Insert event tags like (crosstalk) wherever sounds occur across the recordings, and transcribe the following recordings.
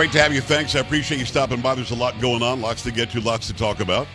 Great to have you. Thanks. I appreciate you stopping by. There's a lot going on, lots to get to, lots to talk about.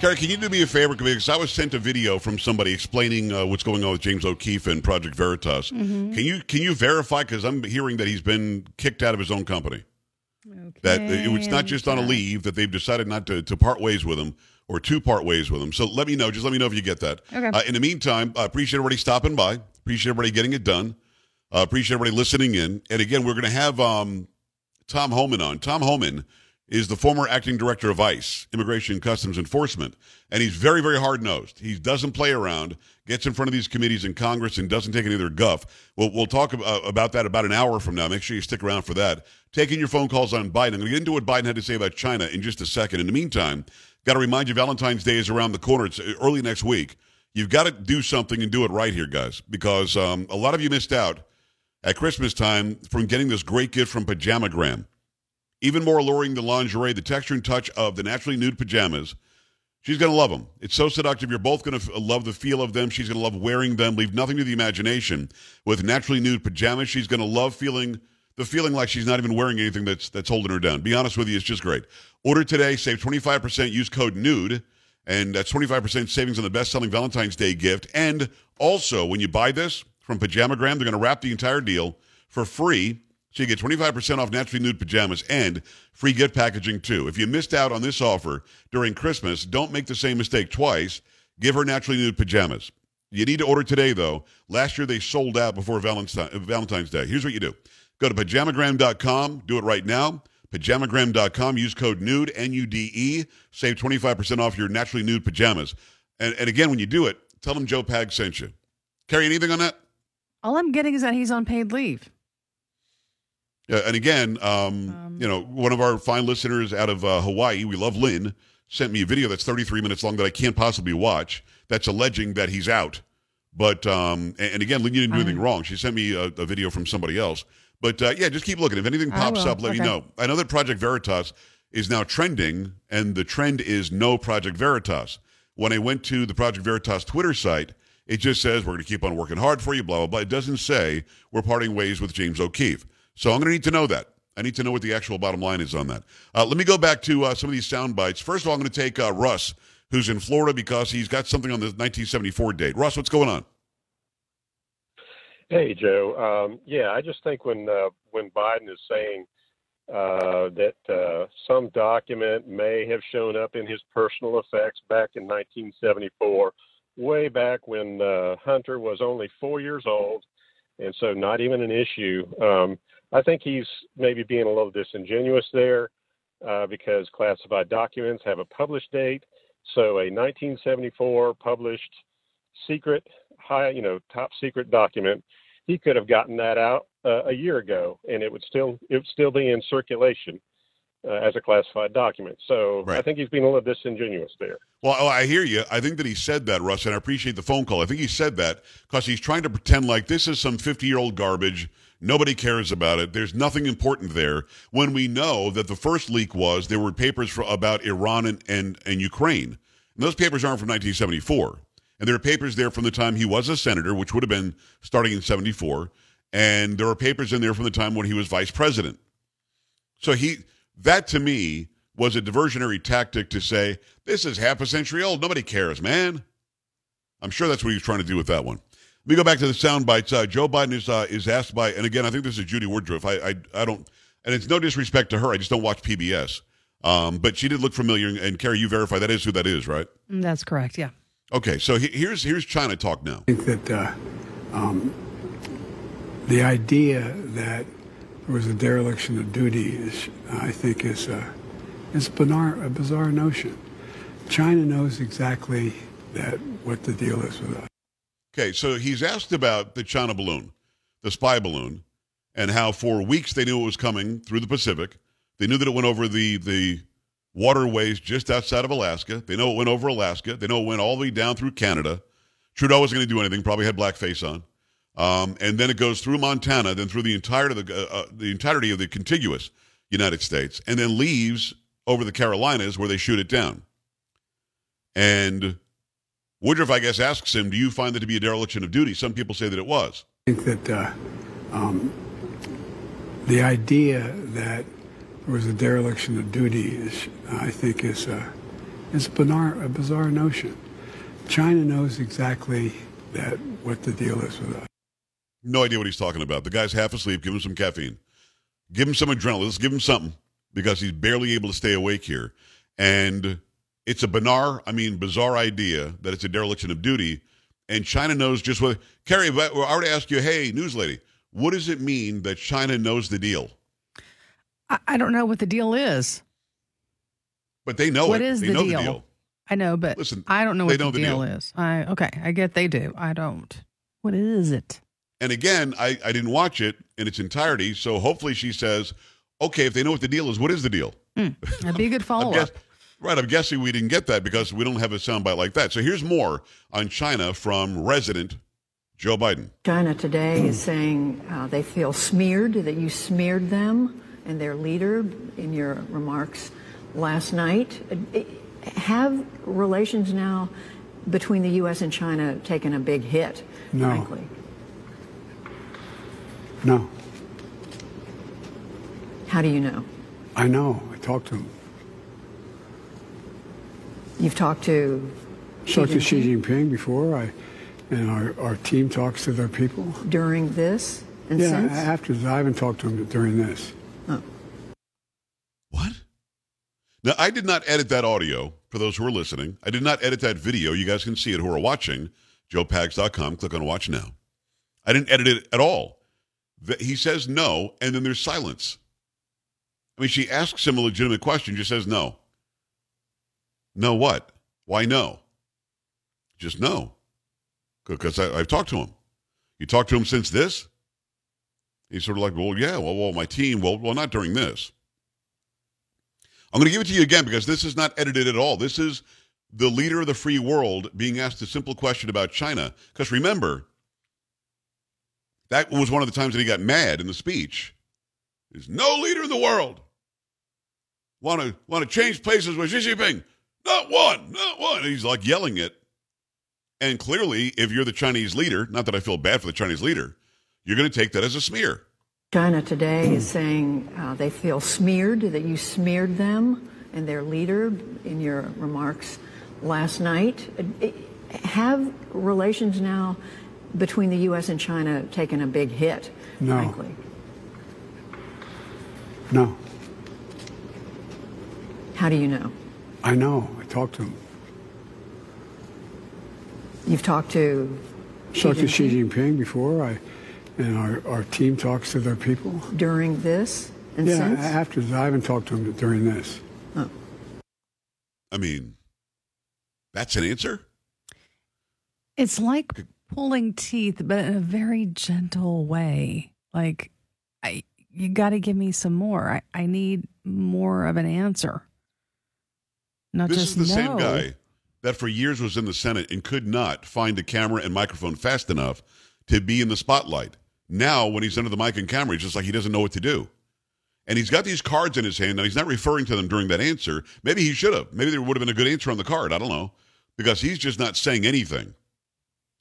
Carrie, can you do me a favor? Because I was sent a video from somebody explaining uh, what's going on with James O'Keefe and Project Veritas. Mm-hmm. Can you can you verify? Because I'm hearing that he's been kicked out of his own company. Okay. That it's not just on a leave that they've decided not to, to part ways with him or to part ways with him. So let me know. Just let me know if you get that. Okay. Uh, in the meantime, I appreciate everybody stopping by. Appreciate everybody getting it done. Uh, appreciate everybody listening in. And again, we're going to have um, Tom Homan on. Tom Homan is the former acting director of ICE, Immigration and Customs Enforcement, and he's very, very hard nosed. He doesn't play around, gets in front of these committees in Congress, and doesn't take any of their guff. We'll, we'll talk uh, about that about an hour from now. Make sure you stick around for that. Taking your phone calls on Biden. I'm going to get into what Biden had to say about China in just a second. In the meantime, got to remind you Valentine's Day is around the corner. It's early next week. You've got to do something and do it right here, guys, because um, a lot of you missed out at Christmas time from getting this great gift from Pajamagram. Even more alluring than lingerie, the texture and touch of the naturally nude pajamas. She's going to love them. It's so seductive. You're both going to uh, love the feel of them. She's going to love wearing them. Leave nothing to the imagination. With naturally nude pajamas, she's going to love feeling the feeling like she's not even wearing anything that's that's holding her down. Be honest with you, it's just great. Order today, save 25%, use code NUDE, and that's 25% savings on the best-selling Valentine's Day gift. And also, when you buy this, from Pajamagram. They're going to wrap the entire deal for free. So you get 25% off naturally nude pajamas and free gift packaging too. If you missed out on this offer during Christmas, don't make the same mistake twice. Give her naturally nude pajamas. You need to order today though. Last year they sold out before Valentine's Day. Here's what you do. Go to pajamagram.com. Do it right now. Pajamagram.com. Use code NUDE, N-U-D-E. Save 25% off your naturally nude pajamas. And, and again, when you do it, tell them Joe Pag sent you. Carrie anything on that? All I'm getting is that he's on paid leave. Yeah, and again, um, um, you know, one of our fine listeners out of uh, Hawaii, we love Lynn, sent me a video that's 33 minutes long that I can't possibly watch. That's alleging that he's out. But um, and, again, Lynn, you didn't do anything wrong. She sent me a, a video from somebody else. But uh, yeah, just keep looking. If anything pops up, let okay. me know. I know that Project Veritas is now trending, and the trend is no Project Veritas. When I went to the Project Veritas Twitter site, it just says we're going to keep on working hard for you, blah, blah, blah. It doesn't say we're parting ways with James O'Keefe. So I'm going to need to know that. I need to know what the actual bottom line is on that. Uh, let me go back to uh, some of these sound bites. First of all, I'm going to take uh, Russ, who's in Florida, because he's got something on the 1974 date. Russ, what's going on? Hey, Joe. Um, yeah, I just think when uh, when Biden is saying uh, that uh, some document may have shown up in his personal effects back in 1974 way back when uh, Hunter was only four years old, and so not even an issue. Um, I think he's maybe being a little disingenuous there uh, because classified documents have a published date. So a 1974 published secret, high, you know, top secret document, he could have gotten that out uh, a year ago, and it would still it would still be in circulation uh, as a classified document. So right. I think he's being a little disingenuous there. Well, oh, I hear you. I think that he said that, Russ, and I appreciate the phone call. I think he said that because he's trying to pretend like this is some 50 year old garbage. Nobody cares about it. There's nothing important there. When we know that the first leak was there were papers for, about Iran and, and, and Ukraine. And those papers aren't from 1974. And there are papers there from the time he was a senator, which would have been starting in 74. And there are papers in there from the time when he was vice president. So he that to me was a diversionary tactic to say, this is half a century old. Nobody cares, man. I'm sure that's what he was trying to do with that one. Let me go back to the sound bites. Uh, Joe Biden is uh, is asked by, and again, I think this is Judy Woodruff. I, I, I don't, and it's no disrespect to her. I just don't watch PBS. Um, but she did look familiar, and Carrie, you verify that is who that is, right? Mm, that's correct. Yeah. Okay, so he, here's here's China talk now. I think that uh, um, the idea that was a dereliction of duty, is, I think, is a, is bizarre, a bizarre notion. China knows exactly that what the deal is with us. Okay, so he's asked about the China balloon, the spy balloon, and how for weeks they knew it was coming through the Pacific. They knew that it went over the the waterways just outside of Alaska. They know it went over Alaska. They know it went all the way down through Canada. Trudeau wasn't going to do anything. Probably had blackface on. Um, and then it goes through Montana, then through the entirety of the, uh, uh, the entirety of the contiguous United States, and then leaves over the Carolinas where they shoot it down. And Woodruff, I guess, asks him, "Do you find that to be a dereliction of duty?" Some people say that it was. I think that uh, um, the idea that there was a dereliction of duty is, I think, is a, is a bizarre, a bizarre notion. China knows exactly that what the deal is with us. No idea what he's talking about. The guy's half asleep. Give him some caffeine. Give him some adrenaline. Let's give him something because he's barely able to stay awake here. And it's a bizarre, I mean, bizarre idea that it's a dereliction of duty. And China knows just what. Carrie, I already asked you, hey, news lady, what does it mean that China knows the deal? I, I don't know what the deal is. But they know What it. is they the know deal? the deal. I know, but Listen, I don't know what know the the deal, deal. is. I okay, I get they do. I don't. What is it? And again, I, I didn't watch it in its entirety. So hopefully she says, okay, if they know what the deal is, what is the deal? That'd be a good (laughs) I'm follow guess- up. right. I'm guessing we didn't get that because we don't have a soundbite like that. So here's more on China from resident Joe Biden. China today is saying uh, they feel smeared, that you smeared them and their leader in your remarks last night. Uh, Have relations now between the U.S. and China taken a big hit, No. frankly? No, How do you know? I know. I talked to him. You've talked to Talked to Xi Jinping before. I and our, our team talks to their people. during this and Yeah, since? after I haven't talked to him during this. Oh. What? Now, I did not edit that audio for those who are listening. I did not edit that video. You guys can see it who are watching. JoePags.com. Click on watch now. I didn't edit it at all. The- He says no, and then there's silence. I mean, she asks him a legitimate question, just says no. No what? Why no? Just no. Because I've talked to him. You talked to him since this? He's sort of like, well, yeah, well, well, my team, well, well, not during this. I'm going to give it to you again because this is not edited at all. This is the leader of the free world being asked a simple question about China. Because remember, that was one of the times that he got mad in the speech. There's no leader in the world want to want to change places with Xi Jinping. Not one, not one. He's like yelling it. And clearly, if you're the Chinese leader, not that I feel bad for the Chinese leader, you're going to take that as a smear. China today is saying uh, they feel smeared, that you smeared them and their leader in your remarks last night. Have relations now between the U.S. and China taken a big hit, No. frankly? No, How do you know? I know. I talked to him. You've talked to Xi Talked to Xi Jinping Jinping before. I and our, our team talks to their people. during this and yeah, since? after I haven't talked to him during this. Oh. I mean, that's an answer? It's like pulling teeth, but in a very gentle way. Like, I you got to give me some more. I, I need more of an answer. Not This just is the no. same guy that for years was in the Senate and could not find a camera and microphone fast enough to be in the spotlight. Now, when he's under the mic and camera, he's just like he doesn't know what to do. And he's got these cards in his hand, and he's not referring to them during that answer. Maybe he should have. Maybe there would have been a good answer on the card. I don't know. Because he's just not saying anything.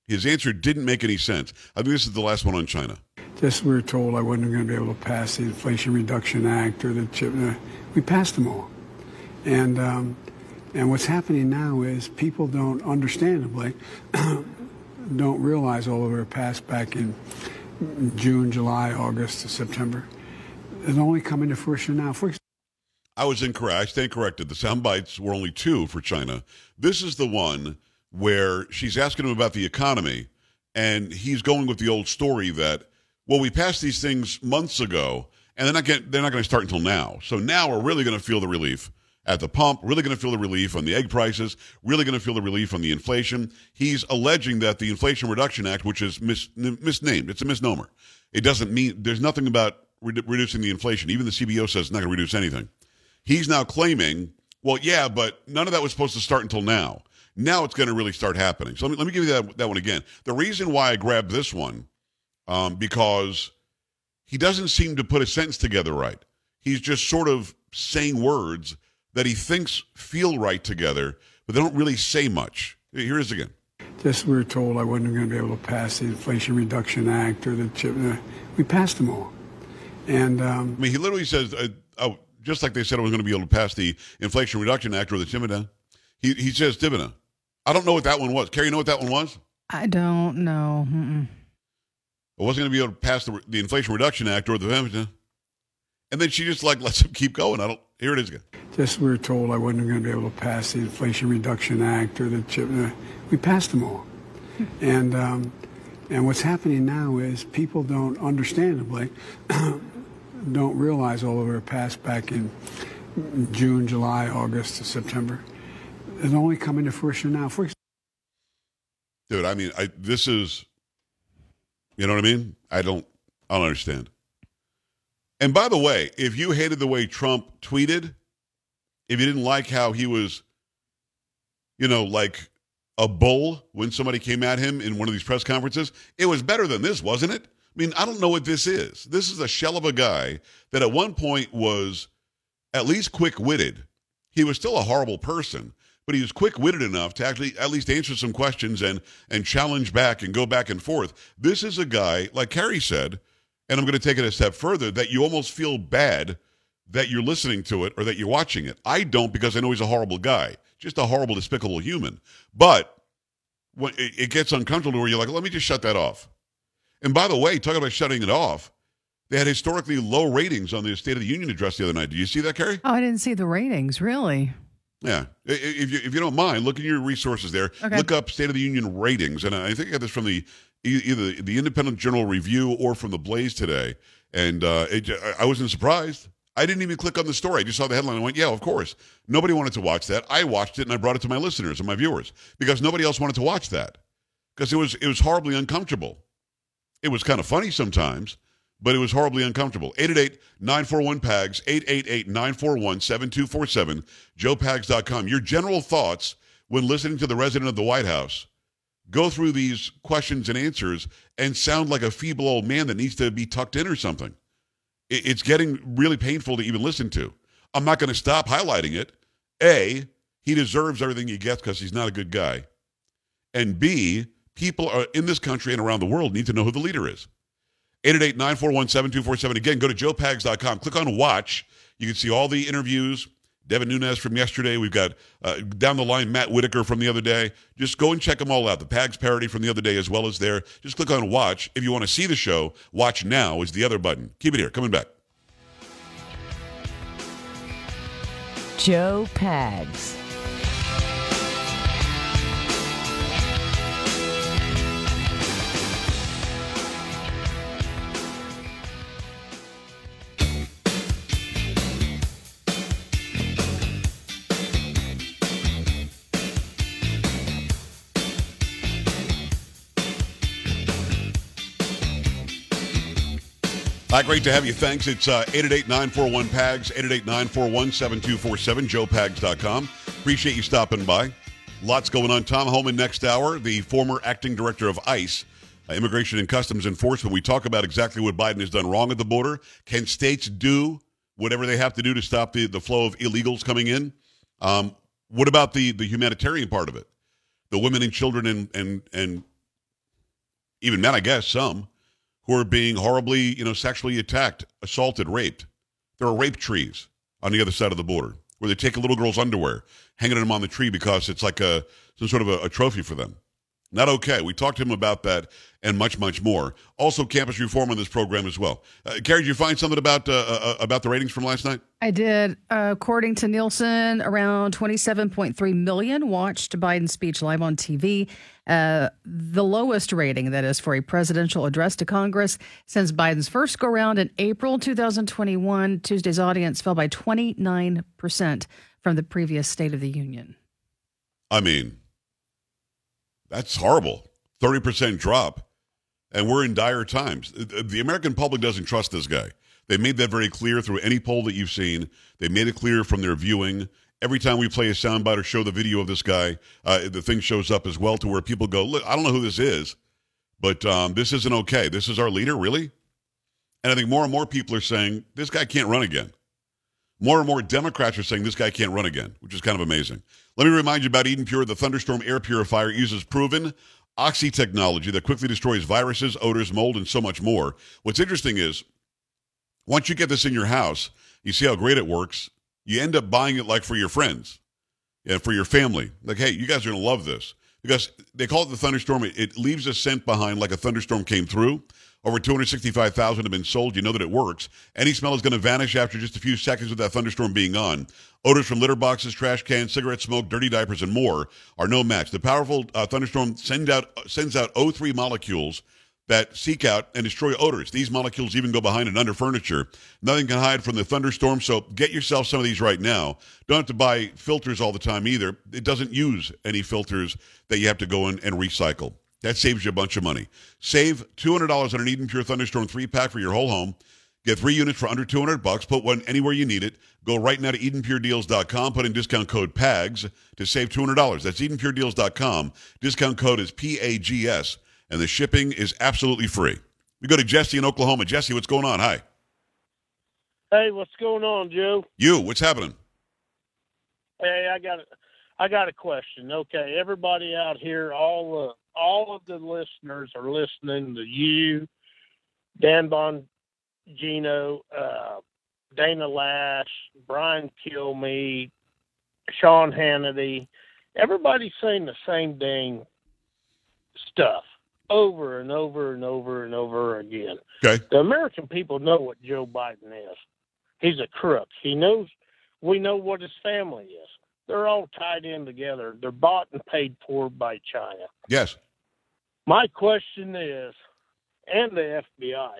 His answer didn't make any sense. I think this is the last one on China. Just we were told I wasn't going to be able to pass the Inflation Reduction Act or the chip. uh, We passed them all, and um, and what's happening now is people don't, understandably, (coughs) don't realize all of it passed back in June, July, August, September. It's only coming to fruition now. For I was incorrect. I stand corrected. The sound bites were only two for China. This is the one where she's asking him about the economy, and he's going with the old story that, well, we passed these things months ago, and they're not get, they're not going to start until now. So now we're really going to feel the relief at the pump. Really going to feel the relief on the egg prices. Really going to feel the relief on the inflation. He's alleging that the Inflation Reduction Act, which is mis, misnamed, it's a misnomer. It doesn't mean there's nothing about redu- reducing the inflation. Even the CBO says it's not going to reduce anything. He's now claiming, well, yeah, but none of that was supposed to start until now. Now it's going to really start happening. So let me, let me give you that, that one again. The reason why I grabbed this one, um, because he doesn't seem to put a sentence together right. He's just sort of saying words that he thinks feel right together, but they don't really say much. Here it is again. just we were told I wasn't going to be able to pass the Inflation Reduction Act or the chip. uh, We passed them all, And um, I mean, he literally says, uh, "Oh, just like they said I was going to be able to pass the Inflation Reduction Act or the dividend." He he says dividend. I don't know what that one was. Carrie, you know what that one was? I don't know. Mm-mm. I wasn't going to be able to pass the, the Inflation Reduction Act or the dividend. And then she just like (laughs) lets him keep going. I don't. Here it is again. just we were told I wasn't going to be able to pass the Inflation Reduction Act or the chip. uh, We passed them all. And um, and what's happening now is people don't, understandably, (coughs) don't realize all of our passed back in June, July, August, September. It's only coming to fruition now. For dude. I mean, I this is, you know what I mean? I don't, I don't understand. And by the way, if you hated the way Trump tweeted, if you didn't like how he was, you know, like a bull when somebody came at him in one of these press conferences, it was better than this, wasn't it? I mean, I don't know what this is. This is a shell of a guy that at one point was at least quick witted. He was still a horrible person, but he was quick witted enough to actually at least answer some questions and and challenge back and go back and forth. This is a guy, like Carrie said, and I'm going to take it a step further, that you almost feel bad that you're listening to it or that you're watching it. I don't because I know he's a horrible guy, just a horrible, despicable human. But when it, gets uncomfortable where you're like, let me just shut that off. And by the way, talking about shutting it off, they had historically low ratings on the State of the Union address the other night. Did you see that, Carrie? Oh, I didn't see the ratings. Really? Yeah. If you, if you don't mind, look at your resources there. Okay. Look up State of the Union ratings. And I think I got this from the either the Independent Journal Review or from the Blaze today. And uh, it, I wasn't surprised. I didn't even click on the story. I just saw the headline and went, yeah, of course. Nobody wanted to watch that. I watched it and I brought it to my listeners and my viewers because nobody else wanted to watch that because it was it was horribly uncomfortable. It was kind of funny sometimes, but it was horribly uncomfortable. 888-941-PAGS, 888-941-7247, joepags.com. Your general thoughts when listening to the resident of the White House go through these questions and answers and sound like a feeble old man that needs to be tucked in or something. It's getting really painful to even listen to. I'm not going to stop highlighting it. A, he deserves everything he gets because he's not a good guy. And B, people are in this country and around the world need to know who the leader is. 888-941-7247. Again, go to joepags.com. Click on watch. You can see all the interviews. Devin Nunes from yesterday. We've got uh, down the line Matt Whitaker from the other day. Just go and check them all out. The Pags parody from the other day as well as there. Just click on watch. If you want to see the show, watch now is the other button. Keep it here. Coming back. Joe Pags. Hi, great to have you. Thanks. It's uh, 888-941-PAGS, 888-941-7247, joepags.com. Appreciate you stopping by. Lots going on. Tom Homan next hour, the former acting director of ICE, uh, Immigration and Customs Enforcement. We talk about exactly what Biden has done wrong at the border. Can states do whatever they have to do to stop the, the flow of illegals coming in? Um, what about the, the humanitarian part of it? The women and children and, and, and even men, I guess, some, who are being horribly, you know, sexually attacked, assaulted, raped. There are rape trees on the other side of the border where they take a little girl's underwear, hanging them on the tree because it's like a some sort of a, a trophy for them. Not okay. We talked to him about that and much, much more. Also, campus reform on this program as well. Uh, Carrie, did you find something about uh, uh, about the ratings from last night? I did. Uh, according to Nielsen, around 27.3 million watched Biden's speech live on TV. Uh, the lowest rating, that is, for a presidential address to Congress since Biden's first go round in April 2021. Tuesday's audience fell by 29% from the previous State of the Union. I mean, that's horrible. 30% drop. And we're in dire times. The American public doesn't trust this guy. They made that very clear through any poll that you've seen. They made it clear from their viewing. Every time we play a soundbite or show the video of this guy, uh, the thing shows up as well to where people go, Look, I don't know who this is, but um, this isn't okay. This is our leader, really? And I think more and more people are saying, this guy can't run again. More and more Democrats are saying this guy can't run again, which is kind of amazing. Let me remind you about Eden Pure. The Thunderstorm air purifier uses proven oxy technology that quickly destroys viruses, odors, mold, and so much more. What's interesting is Once you get this in your house, you see how great it works. You end up buying it like for your friends and for your family. Like, hey, you guys are going to love this because they call it the thunderstorm. It, it leaves a scent behind like a thunderstorm came through. Over 265,000 have been sold. You know that it works. Any smell is going to vanish after just a few seconds with that thunderstorm being on. Odors from litter boxes, trash cans, cigarette smoke, dirty diapers, and more are no match. The powerful uh, thunderstorm send out, sends out O3 molecules that seek out and destroy odors. These molecules even go behind and under furniture. Nothing can hide from the thunderstorm, so get yourself some of these right now. Don't have to buy filters all the time either. It doesn't use any filters that you have to go in and recycle. That saves you a bunch of money. Save $200 on an Eden Pure Thunderstorm 3-pack for your whole home. Get three units for under 200 bucks. Put one anywhere you need it. Go right now to EdenPureDeals.com. Put in discount code PAGS to save $200. That's EdenPureDeals.com. Discount code is P-A-G-S and the shipping is absolutely free. We go to Jesse in Oklahoma. Jesse, what's going on? Hi. Hey, what's going on, Joe? You, what's happening? Hey, I got I got a question. Okay, everybody out here, all uh, all of the listeners are listening to you, Dan Bongino, uh, Dana Loesch, Brian Kilmeade, Sean Hannity. Everybody's saying the same dang stuff over and over and over and over again. Okay. The American people know what Joe Biden is. He's a crook. He knows we know what his family is. They're all tied in together. They're bought and paid for by China. Yes. My question is, and the FBI,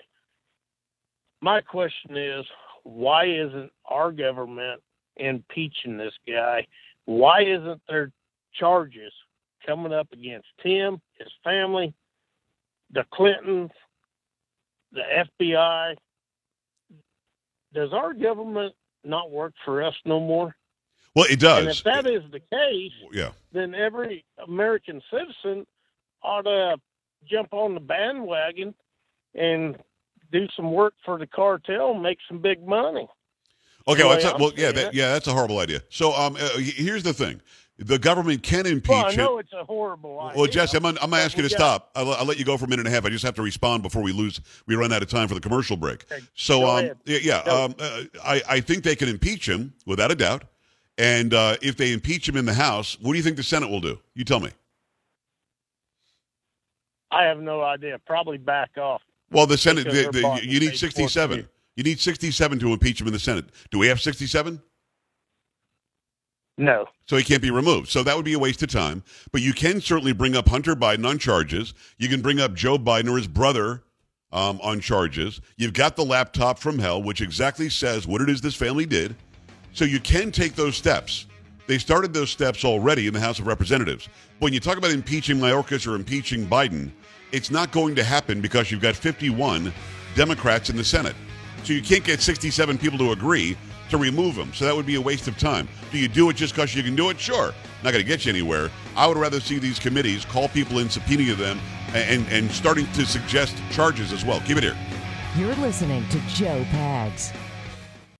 my question is, why isn't our government impeaching this guy? Why isn't there charges coming up against him, his family, the Clintons, the FBI. Does our government not work for us no more? Well, it does. And if that is the case, yeah. then every American citizen ought to jump on the bandwagon and do some work for the cartel and make some big money. Okay, well, a, well yeah, that, yeah, that's a horrible idea. So, um, uh, here's the thing: the government can impeach well, I know it. it's a horrible idea. Well, Jesse, I'm, I'm going to ask you to stop. I'll, I'll, let you go for a minute and a half. I just have to respond before we lose. We run out of time for the commercial break. Okay. So, um, yeah, yeah um, uh, I, I think they can impeach him without a doubt. And uh, if they impeach him in the House, what do you think the Senate will do? You tell me. I have no idea. Probably back off. Well, the Senate, the, the, you need 67. You need 67 to impeach him in the Senate. Do we have 67? No. So he can't be removed. So that would be a waste of time. But you can certainly bring up Hunter Biden on charges. You can bring up Joe Biden or his brother um, on charges. You've got the laptop from hell, which exactly says what it is this family did. So you can take those steps. They started those steps already in the House of Representatives. When you talk about impeaching Mayorkas or impeaching Biden, it's not going to happen because you've got 51 Democrats in the Senate. So you can't get 67 people to agree to remove him. So that would be a waste of time. Do you do it just because you can do it? Sure. Not going to get you anywhere. I would rather see these committees call people in, subpoena them, and, and starting to suggest charges as well. Keep it here. You're listening to Joe Pags.